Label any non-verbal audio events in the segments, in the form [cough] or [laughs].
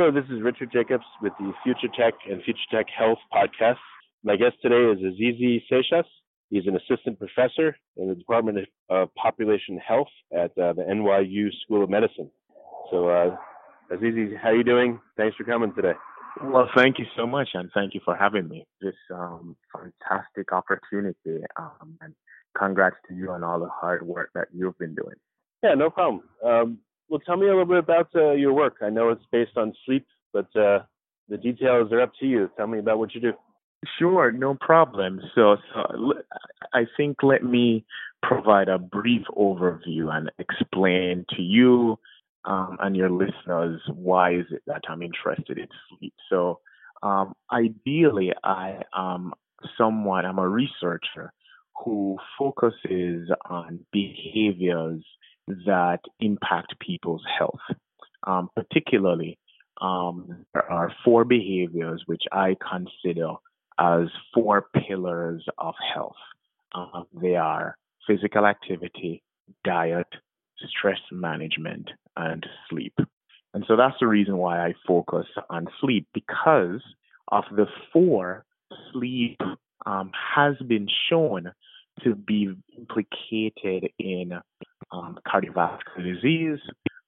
Hello, this is Richard Jacobs with the Future Tech and Future Tech Health podcast. My guest today is Azizi Seixas. He's an assistant professor in the Department of Population Health at uh, the NYU School of Medicine. So, uh, Azizi, how are you doing? Thanks for coming today. Well, thank you so much, and thank you for having me. This um, fantastic opportunity, um, and congrats to you on all the hard work that you've been doing. Yeah, no problem. Um, well, tell me a little bit about uh, your work. I know it's based on sleep, but uh, the details are up to you. Tell me about what you do. Sure, no problem. So, so I think let me provide a brief overview and explain to you um, and your listeners why is it that I'm interested in sleep. So, um, ideally, I am someone, I'm a researcher who focuses on behaviors that impact people's health. Um, particularly, um, there are four behaviors which I consider as four pillars of health. Um, they are physical activity, diet, stress management, and sleep. And so that's the reason why I focus on sleep because of the four, sleep um, has been shown to be implicated in um, cardiovascular disease,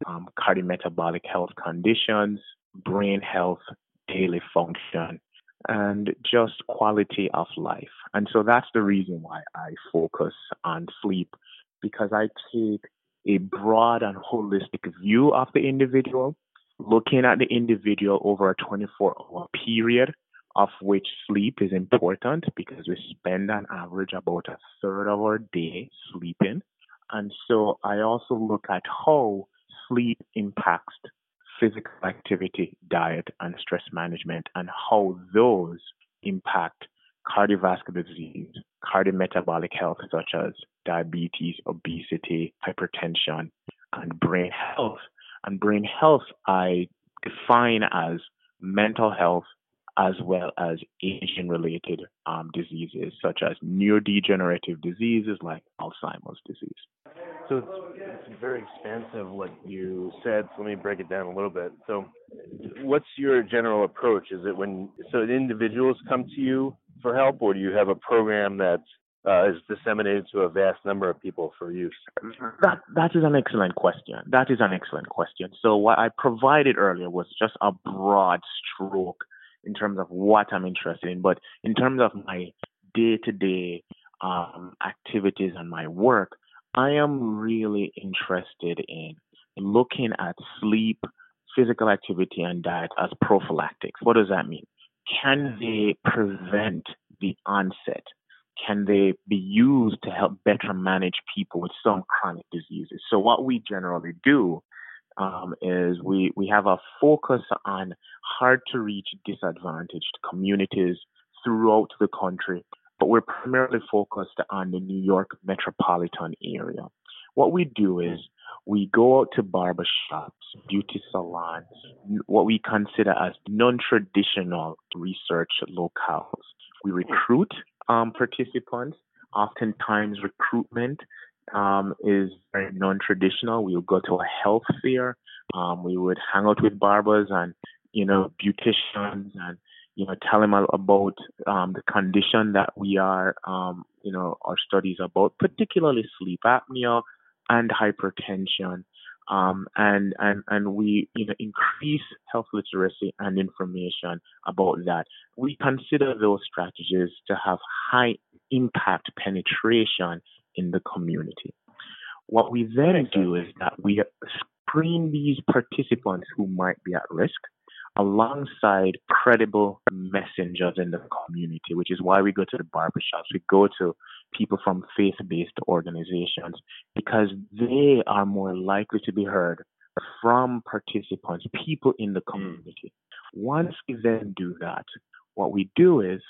um, cardiometabolic health conditions, brain health, daily function, and just quality of life. And so that's the reason why I focus on sleep because I take a broad and holistic view of the individual, looking at the individual over a 24 hour period, of which sleep is important because we spend on average about a third of our day sleeping. And so I also look at how sleep impacts physical activity, diet, and stress management, and how those impact cardiovascular disease, cardiometabolic health, such as diabetes, obesity, hypertension, and brain health. And brain health, I define as mental health as well as aging related um, diseases, such as neurodegenerative diseases like Alzheimer's disease. So it's, it's very expansive what you said. So let me break it down a little bit. So, what's your general approach? Is it when so individuals come to you for help, or do you have a program that uh, is disseminated to a vast number of people for use? That that is an excellent question. That is an excellent question. So what I provided earlier was just a broad stroke in terms of what I'm interested in, but in terms of my day-to-day um, activities and my work, I am really interested in looking at sleep, physical activity, and diet as prophylactics. What does that mean? Can they prevent the onset? Can they be used to help better manage people with some chronic diseases? So, what we generally do um, is we, we have a focus on hard to reach disadvantaged communities throughout the country but we're primarily focused on the New York metropolitan area. What we do is we go out to barbershops, beauty salons, what we consider as non-traditional research locales. We recruit um, participants. Oftentimes, recruitment um, is very non-traditional. We would go to a health fair. Um, we would hang out with barbers and you know beauticians and you know, tell them about um, the condition that we are, um, you know, our studies about, particularly sleep apnea and hypertension. Um, and, and, and we, you know, increase health literacy and information about that. We consider those strategies to have high impact penetration in the community. What we then do is that we screen these participants who might be at risk alongside credible messengers in the community, which is why we go to the barbershops. We go to people from faith based organizations because they are more likely to be heard from participants, people in the hmm. community. Once we then do that, what we do is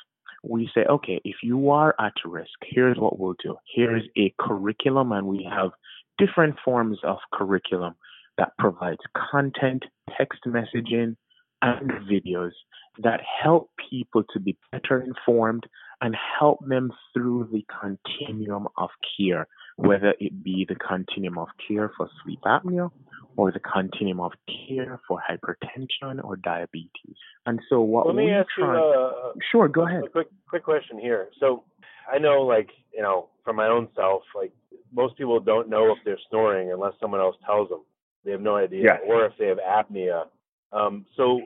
we say, okay, if you are at risk, here's what we'll do. Here's a curriculum, and we have different forms of curriculum that provides content, text messaging, and videos that help people to be better informed and help them through the continuum of care, whether it be the continuum of care for sleep apnea or the continuum of care for hypertension or diabetes. And so what Let me we ask try, you, uh, sure, go ahead. Quick, quick question here. So I know, like, you know, from my own self, like most people don't know if they're snoring unless someone else tells them. They have no idea, yes. or if they have apnea. Um, so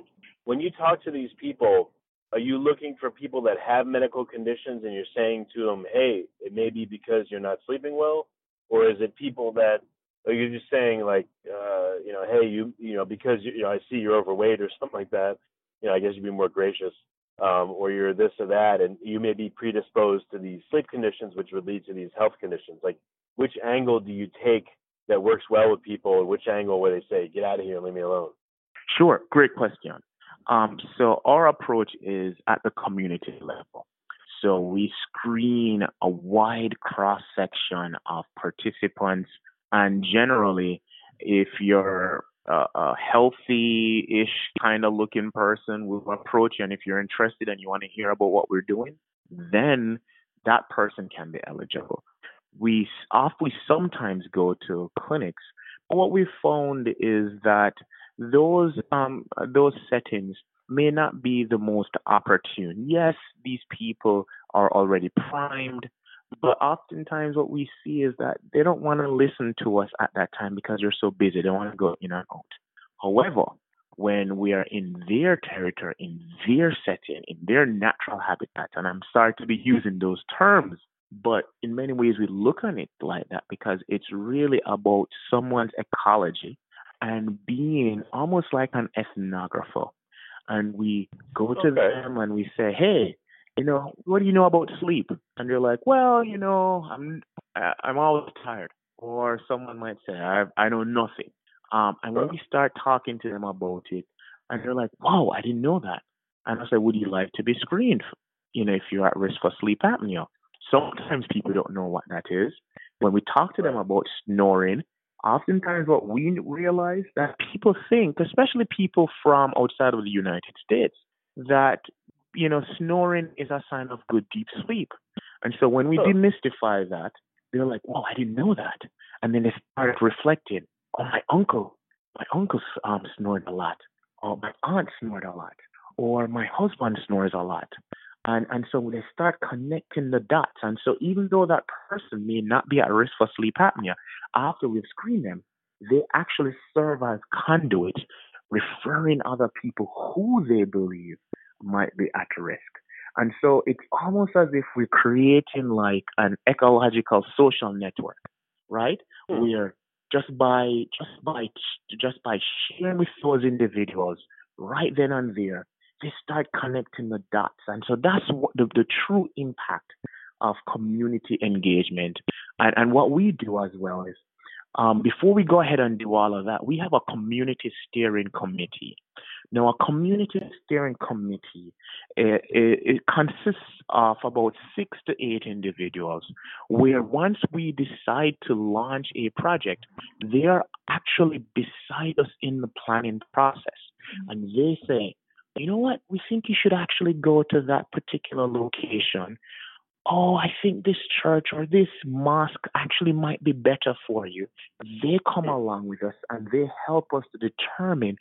when you talk to these people, are you looking for people that have medical conditions and you're saying to them, hey, it may be because you're not sleeping well? Or is it people that are you just saying like, uh, you know, hey, you, you know, because you know, I see you're overweight or something like that. You know, I guess you'd be more gracious, um, or you're this or that, and you may be predisposed to these sleep conditions, which would lead to these health conditions. Like, which angle do you take that works well with people, or which angle where they say, get out of here and leave me alone? Sure, great question. Um, so our approach is at the community level. So we screen a wide cross section of participants, and generally, if you're a, a healthy-ish kind of looking person, we'll approach you. And if you're interested and you want to hear about what we're doing, then that person can be eligible. We off we sometimes go to clinics, but what we found is that those um those settings may not be the most opportune. Yes, these people are already primed, but oftentimes what we see is that they don't want to listen to us at that time because they're so busy. They want to go in and out. However, when we are in their territory, in their setting, in their natural habitat, and I'm sorry to be using those terms, but in many ways we look on it like that because it's really about someone's ecology and being almost like an ethnographer. And we go to okay. them and we say, hey, you know, what do you know about sleep? And they're like, well, you know, I'm I'm always tired. Or someone might say, I I know nothing. Um, and when we start talking to them about it, and they're like, wow, I didn't know that. And I say, would you like to be screened? You know, if you're at risk for sleep apnea. Sometimes people don't know what that is. When we talk to them about snoring, oftentimes what we realize that people think, especially people from outside of the United States, that you know snoring is a sign of good deep sleep. And so when we demystify that, they're like, "Oh, I didn't know that," and then they start reflecting. Oh, my uncle, my uncle um, snored a lot, or my aunt snored a lot, or my husband snores a lot. And, and so they start connecting the dots. And so even though that person may not be at risk for sleep apnea, after we've screened them, they actually serve as conduits, referring other people who they believe might be at risk. And so it's almost as if we're creating like an ecological social network, right? Hmm. Where just by just by just by sharing with those individuals right then and there, they start connecting the dots. And so that's what the, the true impact of community engagement. And, and what we do as well is um, before we go ahead and do all of that, we have a community steering committee. Now, a community steering committee it, it, it, consists of about six to eight individuals. Where once we decide to launch a project, they are actually beside us in the planning process, mm-hmm. and they say, you know what? We think you should actually go to that particular location. Oh, I think this church or this mosque actually might be better for you. They come along with us and they help us to determine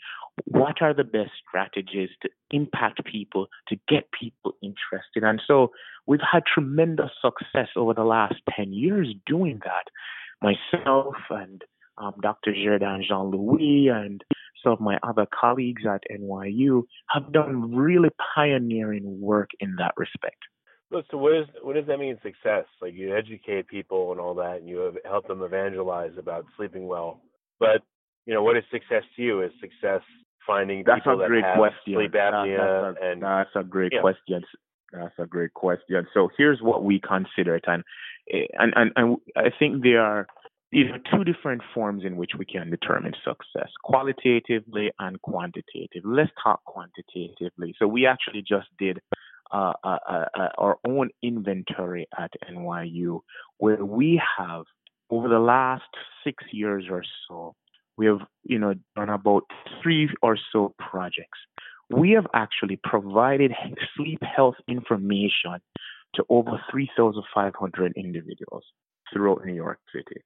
what are the best strategies to impact people, to get people interested. And so we've had tremendous success over the last 10 years doing that. Myself and um, Dr. Girardin Jean Louis and some of my other colleagues at NYU have done really pioneering work in that respect. So what is what does that mean success? Like you educate people and all that, and you help them evangelize about sleeping well. But you know, what is success to you? Is success finding that's people that have question. sleep apnea that, that's a, and that's a great yeah. question. That's a great question. So here's what we consider it, and and and, and I think there are you know two different forms in which we can determine success: qualitatively and quantitatively. Let's talk quantitatively. So we actually just did uh, uh, uh, uh our own inventory at NYU, where we have over the last six years or so, we have you know done about three or so projects we have actually provided sleep health information to over 3,500 individuals throughout New York City.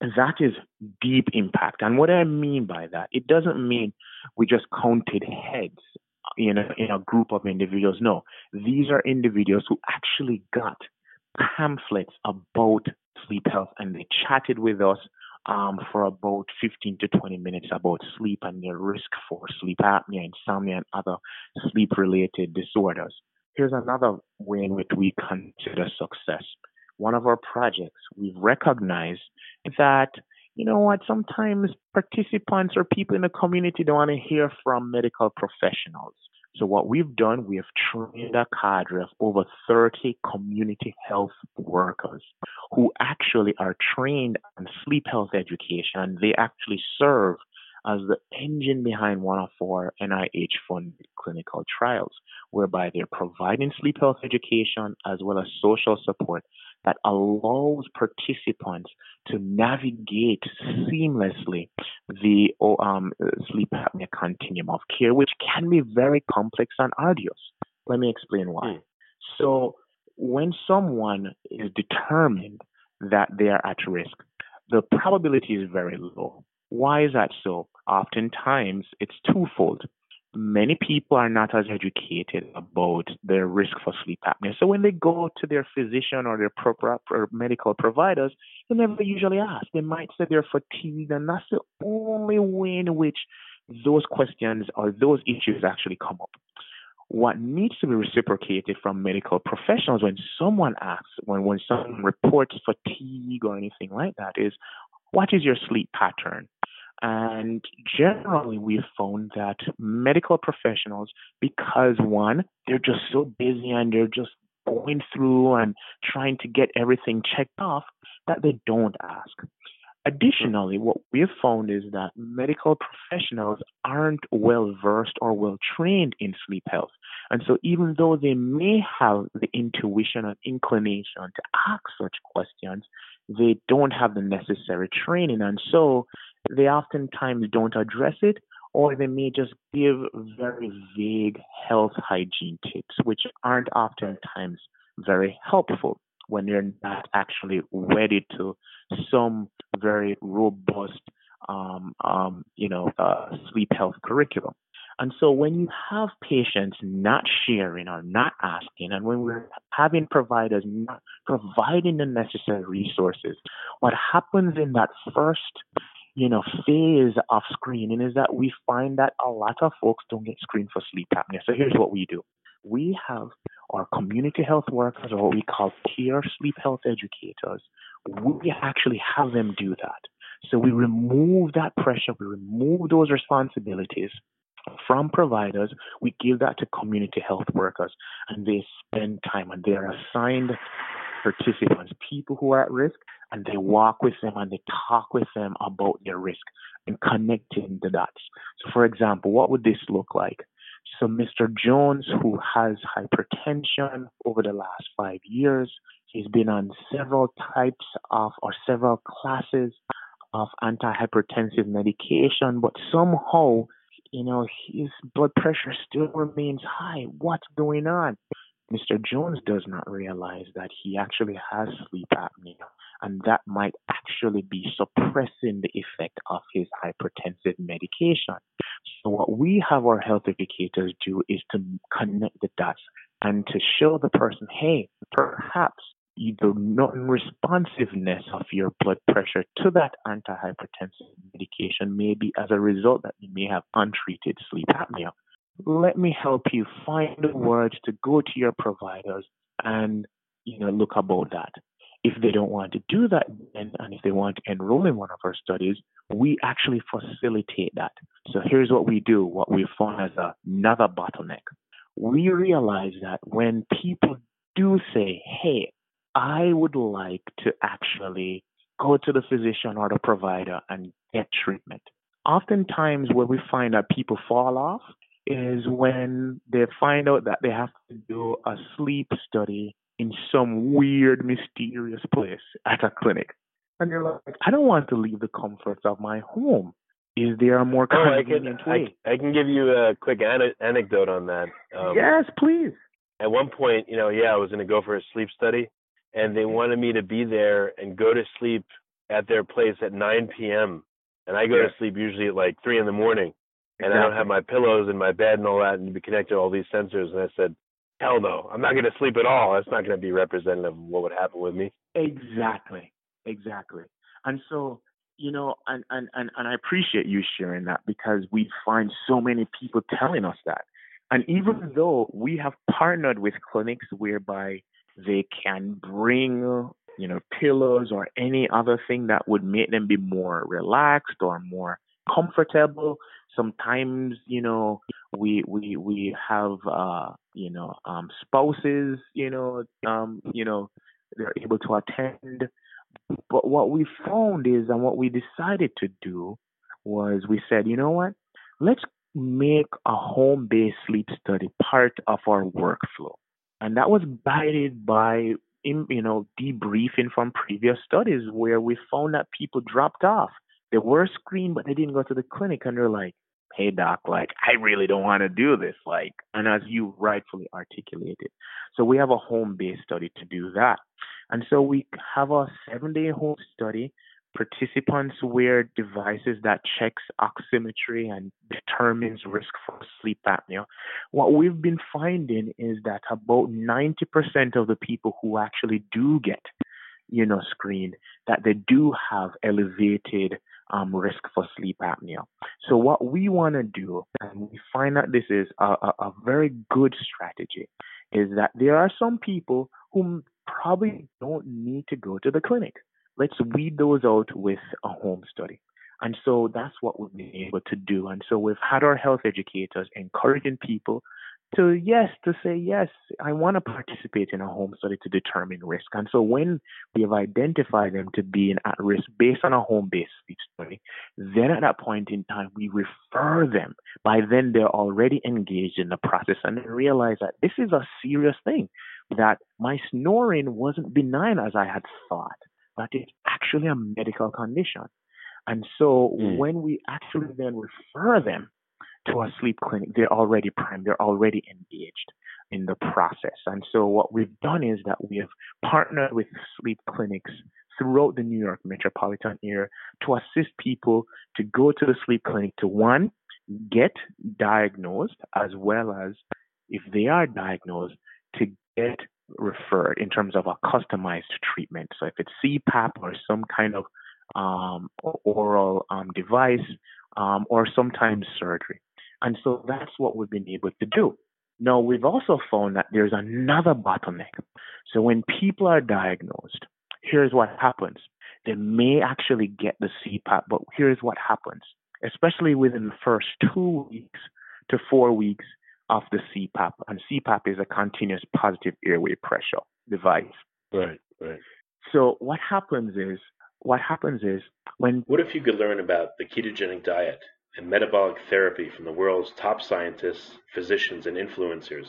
That is deep impact. And what I mean by that, it doesn't mean we just counted heads in a, group of individuals. No, these are individuals who actually got pamphlets about sleep health and they chatted with us um, for about 15 to 20 minutes about sleep and their risk for sleep apnea, insomnia, and other sleep related disorders. Here's another way in which we consider success. One of our projects, we've recognized that, you know what, sometimes participants or people in the community don't want to hear from medical professionals. So what we've done, we have trained a cadre of over 30 community health workers who actually are trained on sleep health education. and They actually serve as the engine behind one of our NIH funded clinical trials, whereby they're providing sleep health education as well as social support that allows participants to navigate seamlessly the um, sleep apnea continuum of care, which can be very complex and arduous. Let me explain why. Mm. So, when someone is determined that they are at risk, the probability is very low. Why is that so? Oftentimes, it's twofold many people are not as educated about their risk for sleep apnea. So when they go to their physician or their proper medical providers, they never usually ask. They might say they're fatigued, and that's the only way in which those questions or those issues actually come up. What needs to be reciprocated from medical professionals when someone asks, when, when someone reports fatigue or anything like that, is what is your sleep pattern? And generally, we've found that medical professionals, because one, they're just so busy and they're just going through and trying to get everything checked off, that they don't ask. Additionally, what we've found is that medical professionals aren't well versed or well trained in sleep health. And so, even though they may have the intuition and inclination to ask such questions, they don't have the necessary training. And so, they oftentimes don't address it, or they may just give very vague health hygiene tips, which aren't oftentimes very helpful when they're not actually wedded to some very robust, um, um, you know, uh, sleep health curriculum. And so when you have patients not sharing or not asking, and when we're having providers not providing the necessary resources, what happens in that first you know, phase of screening is that we find that a lot of folks don't get screened for sleep apnea. So here's what we do. We have our community health workers, or what we call peer sleep health educators. We actually have them do that. So we remove that pressure, we remove those responsibilities from providers. We give that to community health workers, and they spend time and they are assigned participants, people who are at risk, and they walk with them and they talk with them about their risk and connecting the dots. So, for example, what would this look like? So, Mr. Jones, who has hypertension over the last five years, he's been on several types of or several classes of antihypertensive medication, but somehow, you know, his blood pressure still remains high. What's going on? Mr. Jones does not realize that he actually has sleep apnea, and that might actually be suppressing the effect of his hypertensive medication. So, what we have our health educators do is to connect the dots and to show the person, hey, perhaps the non-responsiveness of your blood pressure to that antihypertensive medication may be as a result that you may have untreated sleep apnea. Let me help you find the words to go to your providers and you know look about that. If they don't want to do that, then, and if they want to enroll in one of our studies, we actually facilitate that. So here's what we do, what we found as another bottleneck. We realize that when people do say, hey, I would like to actually go to the physician or the provider and get treatment. Oftentimes, where we find that people fall off is when they find out that they have to do a sleep study in some weird, mysterious place at a clinic. And you're like, I don't want to leave the comforts of my home. Is there a more convenient oh, I can, way? I, I, can give you a quick an- anecdote on that. Um, yes, please. At one point, you know, yeah, I was going to go for a sleep study, and they wanted me to be there and go to sleep at their place at 9 p.m. And I go yeah. to sleep usually at like three in the morning, and exactly. I don't have my pillows in my bed and all that, and be connected to all these sensors. And I said, hell no, I'm not going to sleep at all. That's not going to be representative of what would happen with me. Exactly, exactly. And so, you know, and and and, and I appreciate you sharing that because we find so many people telling us that. And even mm-hmm. though we have partnered with clinics whereby they can bring, you know, pillows or any other thing that would make them be more relaxed or more comfortable. Sometimes, you know, we we we have uh, you know, um spouses, you know, um, you know, they're able to attend. But what we found is and what we decided to do was we said, you know what? Let's make a home based sleep study part of our workflow. And that was guided by, you know, debriefing from previous studies where we found that people dropped off. They were screened, but they didn't go to the clinic. And they're like, hey, doc, like, I really don't want to do this. Like, and as you rightfully articulated. So we have a home based study to do that. And so we have a seven day home study Participants wear devices that checks oximetry and determines risk for sleep apnea. What we've been finding is that about 90% of the people who actually do get, you know, screened, that they do have elevated um, risk for sleep apnea. So what we want to do, and we find that this is a, a, a very good strategy, is that there are some people who probably don't need to go to the clinic let's weed those out with a home study. And so that's what we've been able to do. And so we've had our health educators encouraging people to, yes, to say, yes, I want to participate in a home study to determine risk. And so when we have identified them to be at risk based on a home based sleep study, then at that point in time, we refer them. By then, they're already engaged in the process and they realize that this is a serious thing, that my snoring wasn't benign as I had thought but it's actually a medical condition. And so mm. when we actually then refer them to a sleep clinic, they're already primed, they're already engaged in the process. And so what we've done is that we have partnered with sleep clinics throughout the New York metropolitan area to assist people to go to the sleep clinic to one, get diagnosed, as well as if they are diagnosed, to get referred in terms of a customized treatment. So if it's CPAP or some kind of um, oral um, device um, or sometimes surgery. And so that's what we've been able to do. Now, we've also found that there's another bottleneck. So when people are diagnosed, here's what happens. They may actually get the CPAP, but here's what happens, especially within the first two weeks to four weeks, of the CPAP, and CPAP is a continuous positive airway pressure device. Right, right. So what happens is, what happens is when. What if you could learn about the ketogenic diet and metabolic therapy from the world's top scientists, physicians, and influencers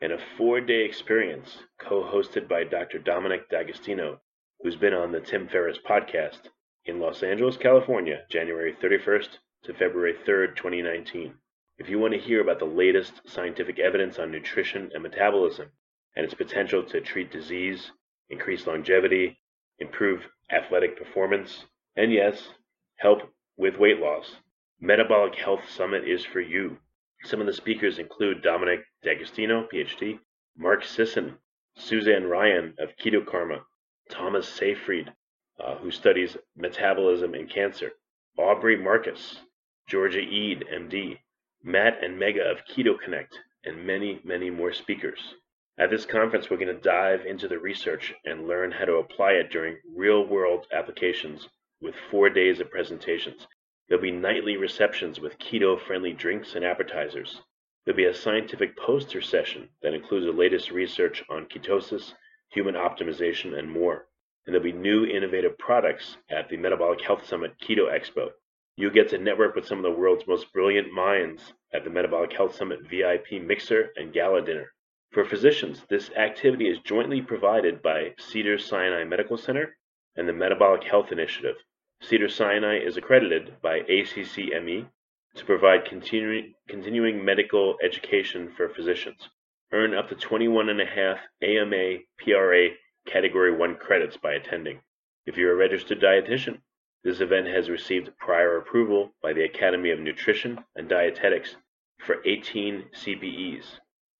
in a four-day experience co-hosted by Dr. Dominic D'Agostino, who's been on the Tim Ferriss podcast in Los Angeles, California, January 31st to February 3rd, 2019. If you want to hear about the latest scientific evidence on nutrition and metabolism and its potential to treat disease, increase longevity, improve athletic performance, and yes, help with weight loss, Metabolic Health Summit is for you. Some of the speakers include Dominic D'Agostino, PhD, Mark Sisson, Suzanne Ryan of Keto Karma, Thomas Seyfried, uh, who studies metabolism and cancer, Aubrey Marcus, Georgia Ede, MD, Matt and Megha of Keto Connect, and many, many more speakers. At this conference, we're going to dive into the research and learn how to apply it during real world applications with four days of presentations. There'll be nightly receptions with keto friendly drinks and appetizers. There'll be a scientific poster session that includes the latest research on ketosis, human optimization, and more. And there'll be new innovative products at the Metabolic Health Summit Keto Expo. You'll get to network with some of the world's most brilliant minds at the Metabolic Health Summit VIP Mixer and Gala Dinner. For physicians, this activity is jointly provided by Cedars Sinai Medical Center and the Metabolic Health Initiative. Cedars Sinai is accredited by ACCME to provide continuing medical education for physicians. Earn up to 21.5 AMA PRA Category 1 credits by attending. If you're a registered dietitian, this event has received prior approval by the Academy of Nutrition and Dietetics for 18 CPEs.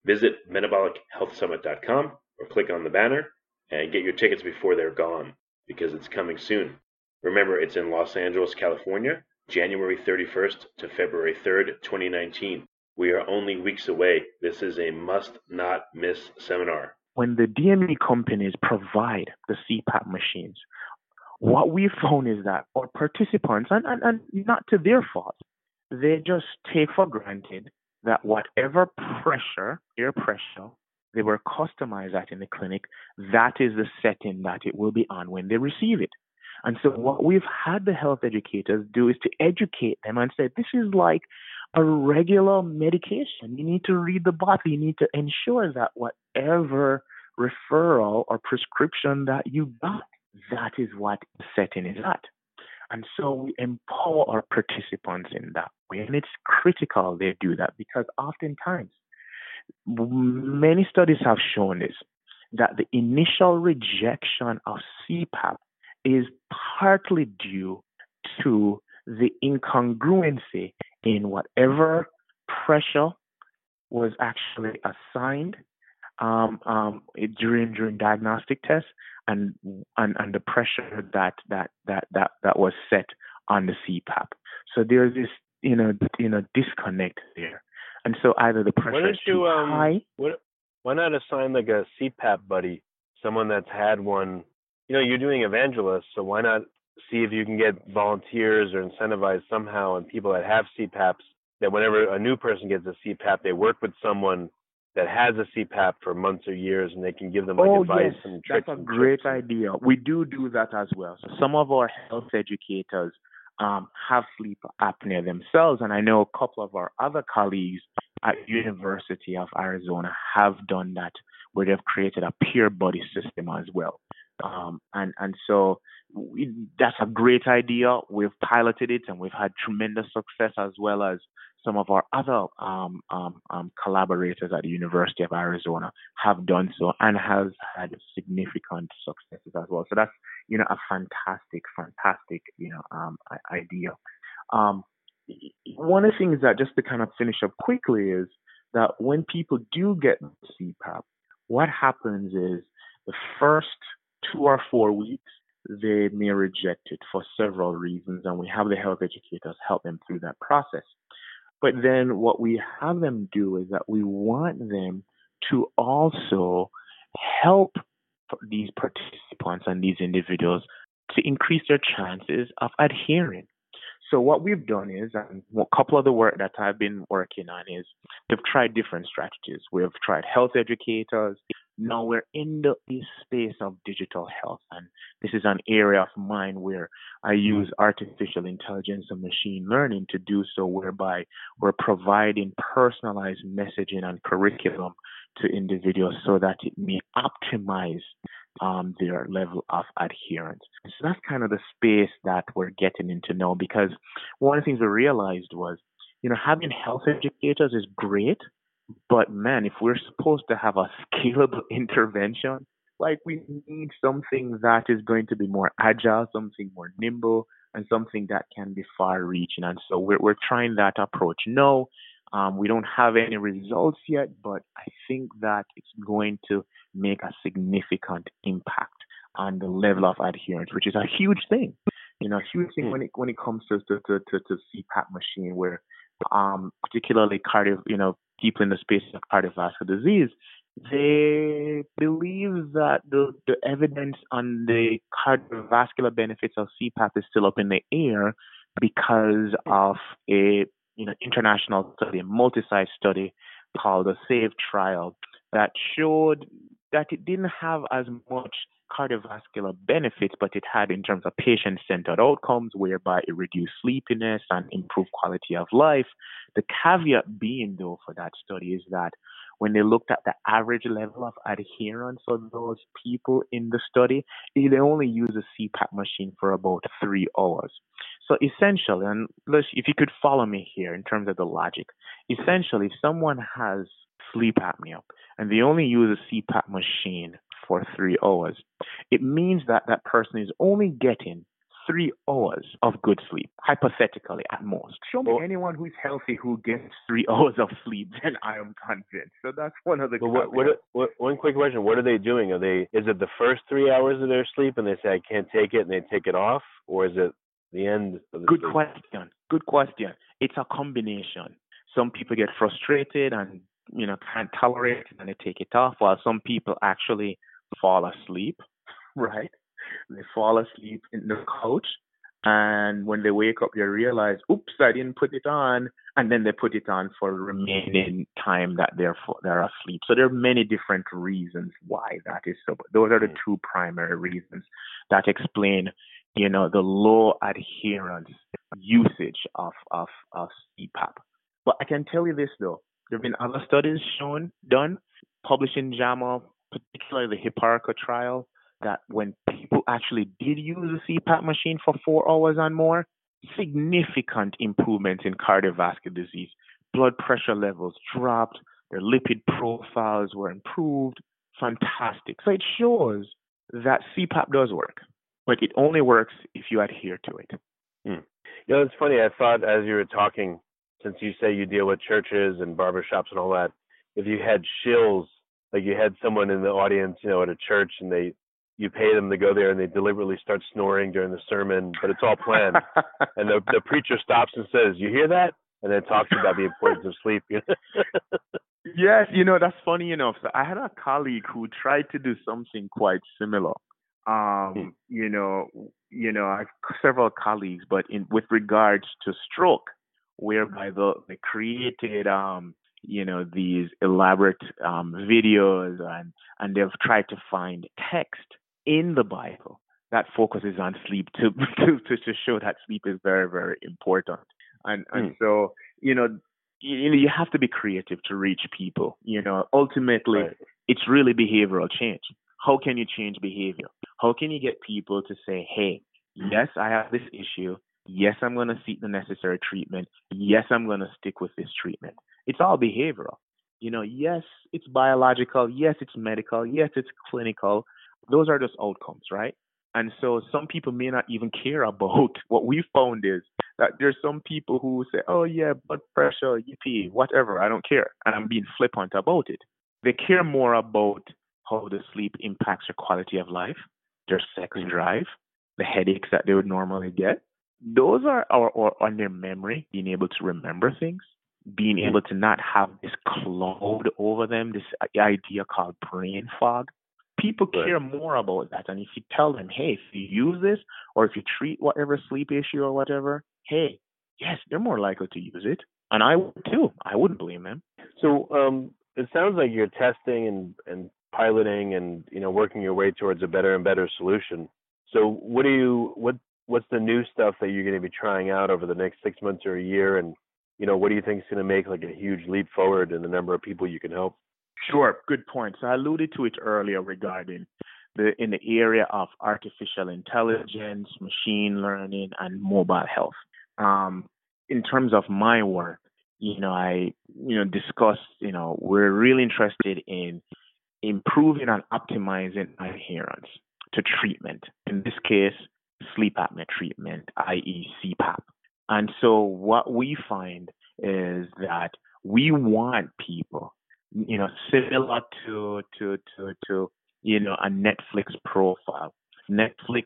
Visit metabolichealthsummit.com or click on the banner and get your tickets before they're gone because it's coming soon. Remember, it's in Los Angeles, California, January 31st to February 3rd, 2019. We are only weeks away. This is a must not miss seminar. When the DME companies provide the CPAP machines, what we found is that our participants, and, and, and not to their fault, they just take for granted that whatever pressure, air pressure, they were customized at in the clinic, that is the setting that it will be on when they receive it. And so what we've had the health educators do is to educate them and say, this is like a regular medication. You need to read the bottle. You need to ensure that whatever referral or prescription that you got, that is what setting is at. And so we empower our participants in that way. And it's critical they do that because oftentimes, many studies have shown this that the initial rejection of CPAP is partly due to the incongruency in whatever pressure was actually assigned um, um, during during diagnostic tests and and and the pressure that that that that that was set on the CPAP. So there's this you know you know disconnect there, and so either the pressure why is too you, um, high. What, why not assign like a CPAP buddy, someone that's had one? You know, you're doing evangelists, so why not see if you can get volunteers or incentivize somehow and people that have CPAPs that whenever a new person gets a CPAP, they work with someone that has a CPAP for months or years, and they can give them like oh, advice yes, and tricks. That's a great idea. We do do that as well. So some of our health educators um, have sleep apnea themselves, and I know a couple of our other colleagues at University of Arizona have done that, where they've created a peer buddy system as well. Um, and and so we, that's a great idea. We've piloted it, and we've had tremendous success as well as some of our other um, um, um, collaborators at the University of Arizona have done so and has had significant successes as well. So that's you know a fantastic, fantastic you know um, idea. Um, one of the things that just to kind of finish up quickly is that when people do get CPAP, what happens is the first two or four weeks they may reject it for several reasons, and we have the health educators help them through that process. But then what we have them do is that we want them to also help these participants and these individuals to increase their chances of adhering. So what we've done is, and a couple of the work that I've been working on is, we've tried different strategies. We've tried health educators. Now we're in the space of digital health, and this is an area of mine where I use artificial intelligence and machine learning to do so, whereby we're providing personalized messaging and curriculum to individuals so that it may optimize um, their level of adherence. So that's kind of the space that we're getting into now because one of the things we realized was, you know, having health educators is great, but man, if we're supposed to have a scalable [laughs] intervention, like we need something that is going to be more agile, something more nimble, and something that can be far reaching. And so we're, we're trying that approach. No, Um, we don't have any results yet, but I think that it's going to make a significant impact on the level of adherence, which is a huge thing. You know, a huge thing hmm. when it when it comes to to to, to, to CPAP machine, where um, particularly cardio, you know, people in the space of cardiovascular disease, they believe that the, the evidence on the cardiovascular benefits of CPAP is still up in the air because of a you know international study, a multi-site study called the SAVE trial that showed that it didn't have as much cardiovascular benefits, but it had in terms of patient centered outcomes, whereby it reduced sleepiness and improved quality of life. The caveat being, though, for that study is that when they looked at the average level of adherence of those people in the study, they only used a CPAP machine for about three hours. So essentially, and if you could follow me here in terms of the logic, essentially, if someone has sleep apnea and they only use a CPAP machine for three hours, it means that that person is only getting three hours of good sleep, hypothetically at most. Show me well, anyone who's healthy who gets three [laughs] hours of sleep, then I am convinced. So that's one of the. what, what, what, one quick question: What are they doing? Are they? Is it the first three hours of their sleep, and they say I can't take it, and they take it off, or is it the end? of The good sleep? question. Good question. It's a combination. Some people get frustrated and you know can't tolerate it, and they take it off, while some people actually fall asleep. [laughs] Right they fall asleep in the couch. And when they wake up, they realize, oops, I didn't put it on. And then they put it on for the remaining time that they're, they're asleep. So there are many different reasons why that is so. But those are the mm. two primary reasons that explain, you know, the low adherence usage of, of, of CPAP. But I can tell you this though, there have been other studies shown, done, published in JAMA, particularly the HIPARCO trial, that when people actually did use a CPAP machine for four hours and more, significant improvements in cardiovascular disease. Blood pressure levels dropped, their lipid profiles were improved. Fantastic. So it shows that CPAP does work, but it only works if you adhere to it. Hmm. You know, it's funny. I thought as you were talking, since you say you deal with churches and barbershops and all that, if you had shills, like you had someone in the audience, you know, at a church and they you pay them to go there and they deliberately start snoring during the sermon, but it's all planned. [laughs] and the the preacher stops and says, "You hear that?" and then talks about the importance of sleep. [laughs] yes, you know that's funny enough. So I had a colleague who tried to do something quite similar. Um, you know, you know, I have several colleagues, but in with regards to stroke, whereby the they created um you know these elaborate um, videos and and they've tried to find text in the Bible that focuses on sleep to [laughs] to to show that sleep is very very important. And and mm. so you know you know you have to be creative to reach people. You know ultimately right. it's really behavioral change. How can you change behavior? How can you get people to say, hey, yes, I have this issue. Yes, I'm going to seek the necessary treatment. Yes, I'm going to stick with this treatment. It's all behavioral. You know, yes, it's biological. Yes, it's medical. Yes, it's clinical those are just outcomes, right? And so some people may not even care about [laughs] what we found is that there's some people who say, oh, yeah, blood pressure, yippee, whatever, I don't care. And I'm being flippant about it. They care more about how the sleep impacts their quality of life, their sex drive, the headaches that they would normally get. Those are or, or on their memory, being able to remember things, being able to not have this cloud over them, this idea called brain fog people care more about that. And if you tell them, hey, if you use this or if you treat whatever sleep issue or whatever, hey, yes, they're more likely to use it. And I would too. I wouldn't blame them. So um, it sounds like you're testing and, and piloting and you know working your way towards a better and better solution. So what do you what what's the new stuff that you're going to be trying out over the next six months or a year? And you know what do you think is going to make like a huge leap forward in the number of people you can help? Sure, good point. So I alluded to it earlier regarding the in the area of artificial intelligence, machine learning, and mobile health. Um, in terms of my work, you know, I you know discussed, you know, we're really interested in improving and optimizing adherence to treatment. In this case, sleep apnea treatment, i.e., CPAP. And so what we find is that We want people, you know, similar to to to to you know a Netflix profile. Netflix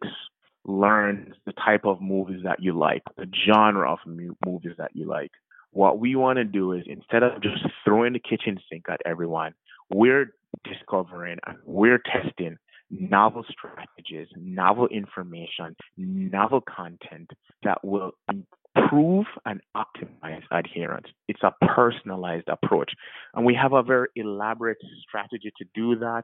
learns the type of movies that you like, the genre of movies that you like. What we want to do is instead of just throwing the kitchen sink at everyone, we're discovering and we're testing novel strategies, novel information, novel content that will improve and optimize adherence. It's a personalized approach. And we have a very elaborate strategy to do that.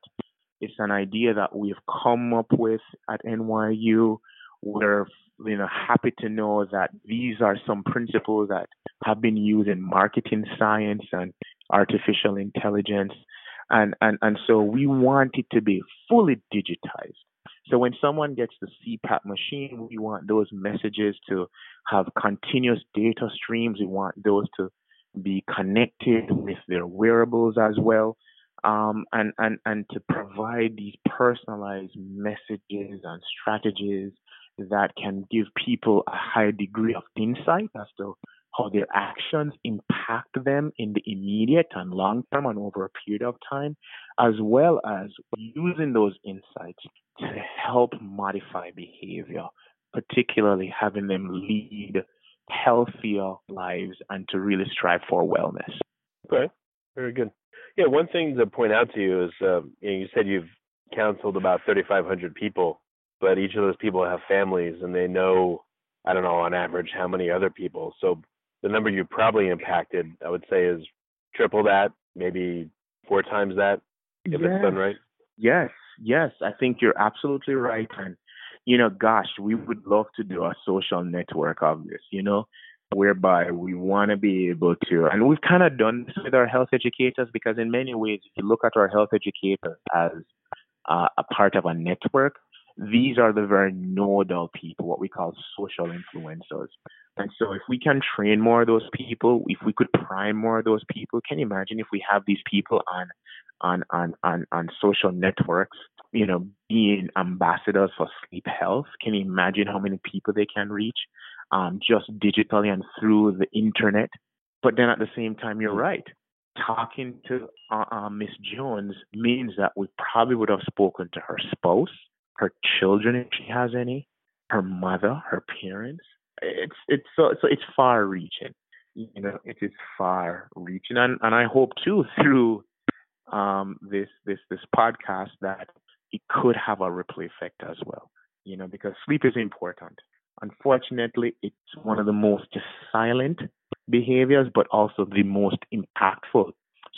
It's an idea that we've come up with at NYU. We're you know happy to know that these are some principles that have been used in marketing science and artificial intelligence and and and so we want it to be fully digitized so when someone gets the CPAP machine, we want those messages to have continuous data streams. We want those to be connected with their wearables as well. Um, and, and, and to provide these personalized messages and strategies that can give people a high degree of insight as to how their actions impact them in the immediate and long term and over a period of time, as well as using those insights to help modify behavior, particularly having them lead healthier lives and to really strive for wellness. Okay, very good. Yeah, one thing to point out to you is um, you, know, you said you've counseled about 3,500 people, but each of those people have families and they know, I don't know, on average, how many other people. So the number you probably impacted, I would say, is triple that, maybe four times that, if yes. it's done right. Yes, yes, I think you're absolutely right. And you know, gosh, we would love to do a social network of this. You know, whereby we want to be able to, and we've kind of done this with our health educators because in many ways, if you look at our health educators as uh, a part of a network, these are the very nodal people, what we call social influencers. And so if we can train more of those people, if we could prime more of those people, can you imagine if we have these people on on on on, on social networks, you know, being ambassadors for sleep health? Can you imagine how many people they can reach um, just digitally and through the internet? But then at the same time, you're right. Talking to uh, uh, Miss Jones means that we probably would have spoken to her spouse, her children if she has any, her mother, her parents. It's it's so, so it's far reaching. You know, it is far reaching, and and I hope too [laughs] through um, this this this podcast that it could have a ripple effect as well. You know, because sleep is important. Unfortunately, it's one of the most silent behaviors, but also the most impactful.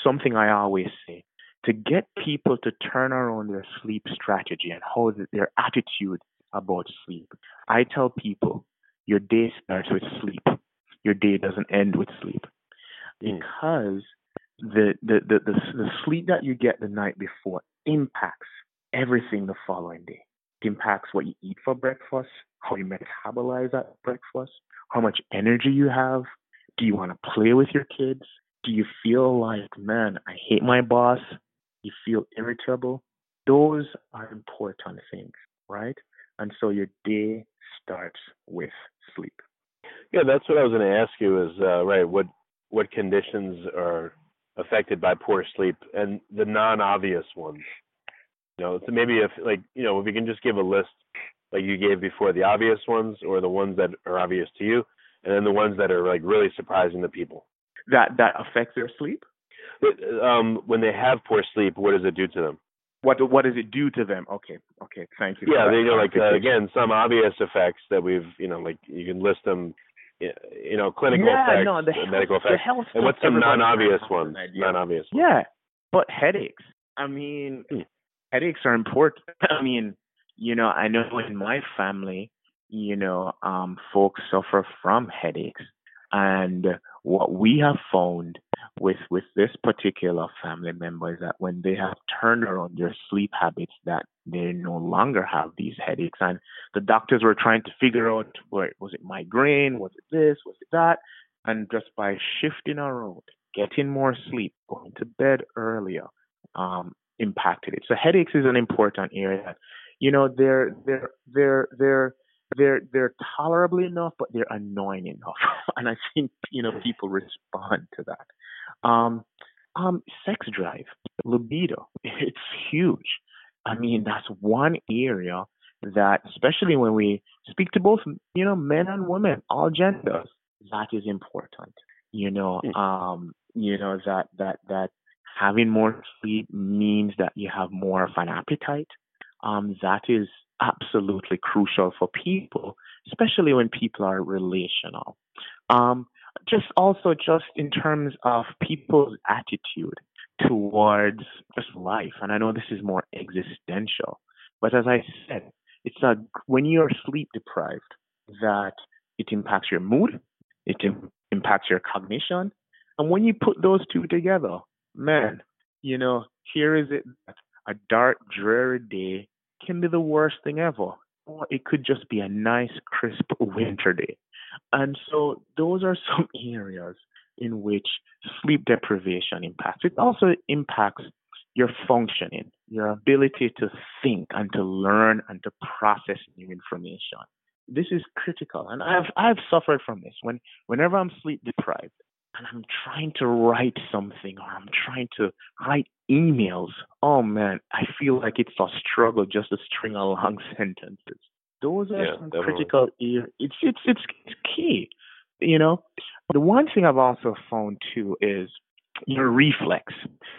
Something I always say to get people to turn around their sleep strategy and how their attitude about sleep. I tell people your day starts with sleep. Your day doesn't end with sleep. Hmm. Because the, the, the, the, the sleep that you get the night before impacts everything the following day. It impacts what you eat for breakfast, how you metabolize at breakfast, how much energy you have. Do you want to play with your kids? Do you feel like, man, I hate my boss? You feel irritable. Those are important things, right? And so your day starts with sleep. Yeah, that's what I was going to ask you. Is uh, right? What what conditions are affected by poor sleep, and the non-obvious ones? You know, so maybe if like you know, if you can just give a list like you gave before, the obvious ones or the ones that are obvious to you, and then the ones that are like really surprising to people. That that affects their sleep um, when they have poor sleep, what does it do to them? What what does it do to them? Okay, okay, thank you. Yeah, they, you know, like uh, again, some obvious effects that we've, you know, like you can list them, you know, clinical yeah, effects, no, the health, medical effects, the and what's some non-obvious ones? Non-obvious. Ones. Yeah, but headaches. I mean, hmm. headaches are important. [laughs] I mean, you know, I know in my family, you know, um, folks suffer from headaches, and what we have found with with this particular family member is that when they have turned around their sleep habits that they no longer have these headaches. And the doctors were trying to figure out where was it migraine? Was it this? Was it that? And just by shifting around getting more sleep going to bed earlier um, impacted it. So headaches is an important area. You know they're they're they're they're they're they're tolerable enough, but they're annoying enough, [laughs] and I think you know people respond to that. Um, um, sex drive, libido, [laughs] it's huge. I mean, that's one area that, especially when we speak to both, you know, men and women, all genders, that is important. You know, hmm. um, you know that that that having more sleep means that you have more of an appetite. Um, that is absolutely crucial for people, especially when people are relational. Um, just also just in terms of people's attitude towards just life. And I know this is more existential, but as I said, it's a when you're sleep deprived that it impacts your mood, it impacts your cognition, and when you put those two together, man, you know, here is it a dark, dreary day can be the worst thing ever, or it could just be a nice, crisp winter day. And so those are [laughs] some areas in which sleep deprivation impacts. It also impacts your functioning, your ability to think and to learn and to process new information. This is critical. And I've I've suffered from this. When whenever I'm sleep deprived and I'm trying to write something or I'm trying to write emails, oh man, I feel like it's a struggle just to string along [laughs] sentences. Those are yeah, some definitely. critical. It's it's it's key. You know, the one thing I've also found too is your reflex,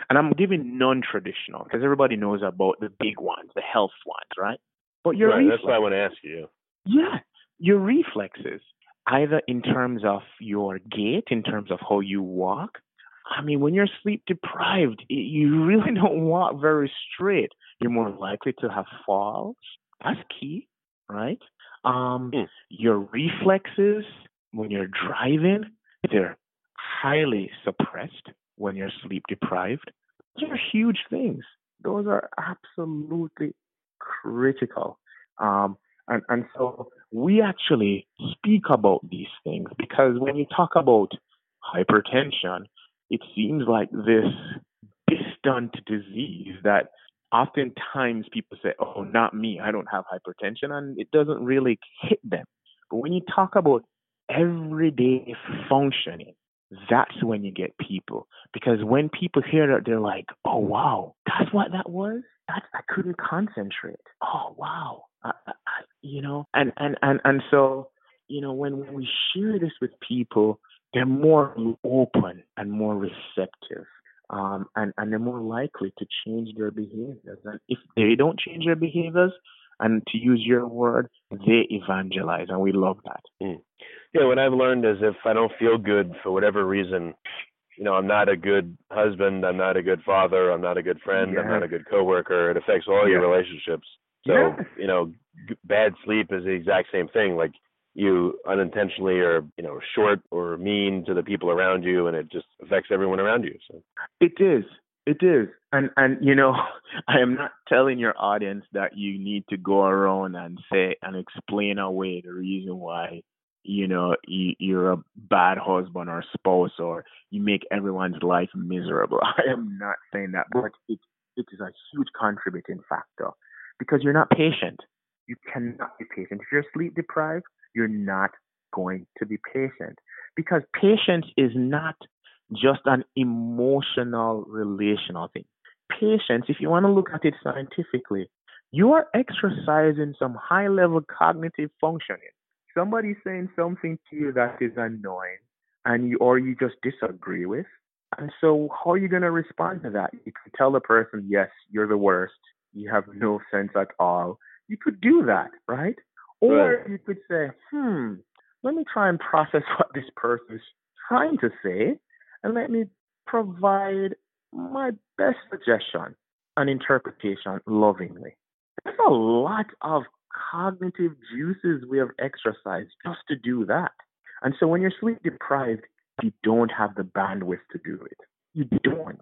and I'm giving non-traditional because everybody knows about the big ones, the health ones, right? But your right, reflex, that's what I want to ask you. Yeah, your reflexes, either in terms of your gait, in terms of how you walk. I mean, when you're sleep deprived, you [laughs] really don't walk very straight. You're more likely to have falls. That's key right? Um, mm. Your reflexes when you're driving, they're highly suppressed when you're sleep deprived. Those are huge things. Those are absolutely critical. Um, and, and so we actually speak about these things because when you talk about hypertension, it seems like this distant disease that oftentimes people say, oh, not me, I don't have hypertension, and it doesn't really hit them. But when you talk about everyday functioning, that's when you get people. Because when people hear that, they're like, oh, wow, that's what that was? That, I couldn't concentrate. Oh, wow. I, I, you know, and, and, and, and so, you know, when, when we share this with people, they're more open and more receptive um, and, and they're more likely to change their behaviors. And if they don't change their behaviors, and to use your word, they evangelize, and we love that. Mm. Yeah, what I've learned is if I don't feel good for whatever reason, you know, I'm not a good husband, I'm not a good father, I'm not a good friend, I'm not a good coworker. It affects all your relationships. So, you know, bad sleep is the exact same thing. Like you unintentionally are you know short or mean to the people around you and it just affects everyone around you so. It is. It is. And and you know [laughs] i am not telling your audience that you need to go around and say and explain away the reason why you know you, you're a bad husband or spouse or you make everyone's life miserable. [laughs] I am not saying that but it it is a huge contributing factor because you're not patient you cannot be patient if you're sleep deprived you're not going to be patient because patience is not just an emotional relational thing. Patience, if you want to look at it scientifically, you are exercising some high level cognitive functioning. Somebody's saying something to you that is annoying and you or you just disagree with. And so how are you going to respond to that? You can tell the person, yes, you're the worst. You have no sense at all. You could do that, right? Or right. you could say, hmm, let me try and process [laughs] what this person is trying to say and let me provide my best suggestion and interpretation lovingly. There's a lot of cognitive juices we have exercised just to do that. And so when you're sleep deprived, you don't have the bandwidth to do it. You don't.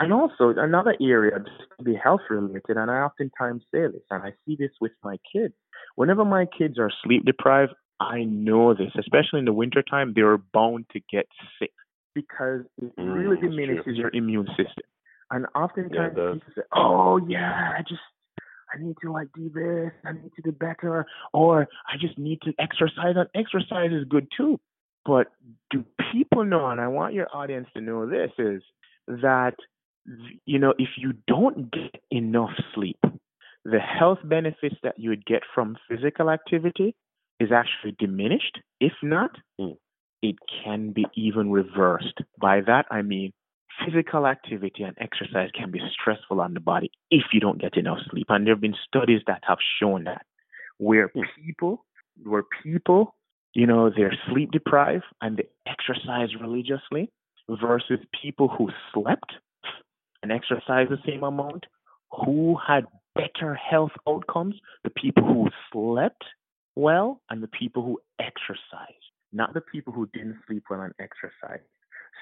And also, another area, just to be health related, and I oftentimes say this, and I see this with my kids. Whenever my kids are sleep deprived, I know this, especially in the wintertime, they're bound to get sick because it mm, really diminishes your immune system. And oftentimes yeah, people say, "Oh yeah, I just I need to like do this, I need to do better, or I just need to exercise. And exercise is good too. But do people know, and I want your audience to know this, is that, you know, if you don't get enough sleep, the health benefits that you would get from physical activity is actually diminished. If not, mm. it can be even reversed. By that, I mean physical activity and exercise can be stressful on the body if you don't get enough sleep. And there have been studies that have shown that where mm. people, where people, you know, they're sleep deprived and they exercise religiously versus people who slept and exercise the same amount, who had better health outcomes, the people who slept well and the people who exercised, not the people who didn't sleep well and exercise.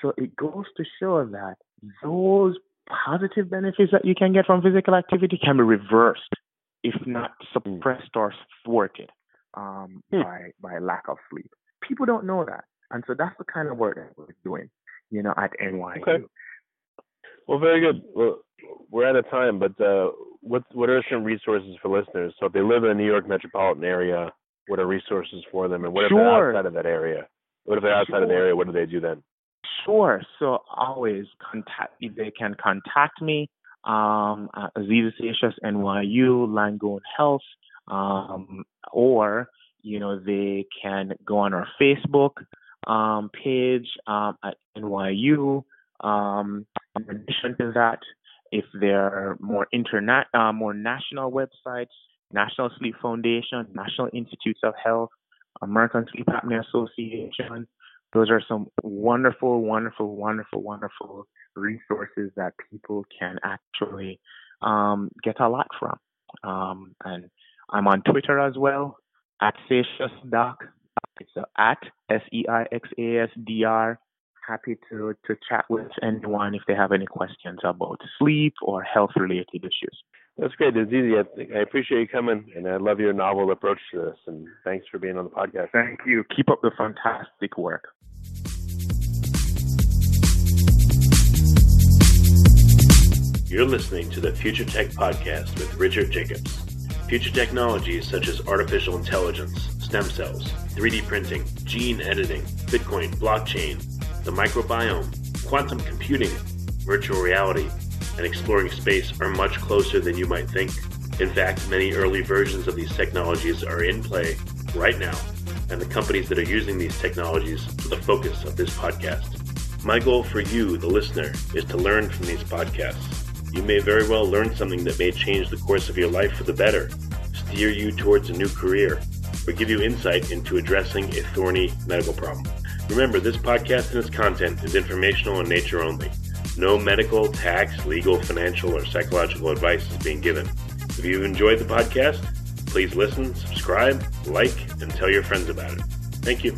So it goes to show that those positive benefits that you can get from physical activity can be reversed, if not suppressed or thwarted um, hmm. by by lack of sleep. People don't know that, and so that's the kind of work that we're doing, you know, at NYU. Okay. Well, very good. Well, we're out of time, but uh, what what are some resources for listeners? So if they live in the New York metropolitan area, what are resources for them? And what if sure. they're outside of that area? What if they're outside sure. of the area? What do they do then? Sure. So always contact. They can contact me. Um, uh, Aziz NYU Langone Health, um, or you know they can go on our Facebook um, page um, at NYU. Um, in addition to that, if there are more internet, uh, more national websites, National Sleep Foundation, National Institutes of Health, American Sleep Apnea Association. Those are some wonderful, wonderful, wonderful, wonderful resources that people can actually um, get a lot from. Um, and I'm on Twitter as well at Seixas Doc. It's at S E I X A S D R happy to, to chat with anyone if they have any questions about sleep or health related issues. That's great. It's easy. I, I appreciate you coming, and I love your novel approach to this. And thanks for being on the podcast. Thank you. Keep up the fantastic work. You're listening to the Future Tech Podcast with Richard Jacobs. Future technologies such as artificial intelligence, stem cells, 3D printing, gene editing, Bitcoin, blockchain, the microbiome, quantum computing, virtual reality, and exploring space are much closer than you might think. In fact, many early versions of these technologies are in play right now, and the companies that are using these technologies are the focus of this podcast. My goal for you, the listener, is to learn from these podcasts. You may very well learn something that may change the course of your life for the better, steer you towards a new career, or give you insight into addressing a thorny medical problem. Remember, this podcast and its content is informational in nature only. No medical, tax, legal, financial, or psychological advice is being given. If you've enjoyed the podcast, please listen, subscribe, like, and tell your friends about it. Thank you.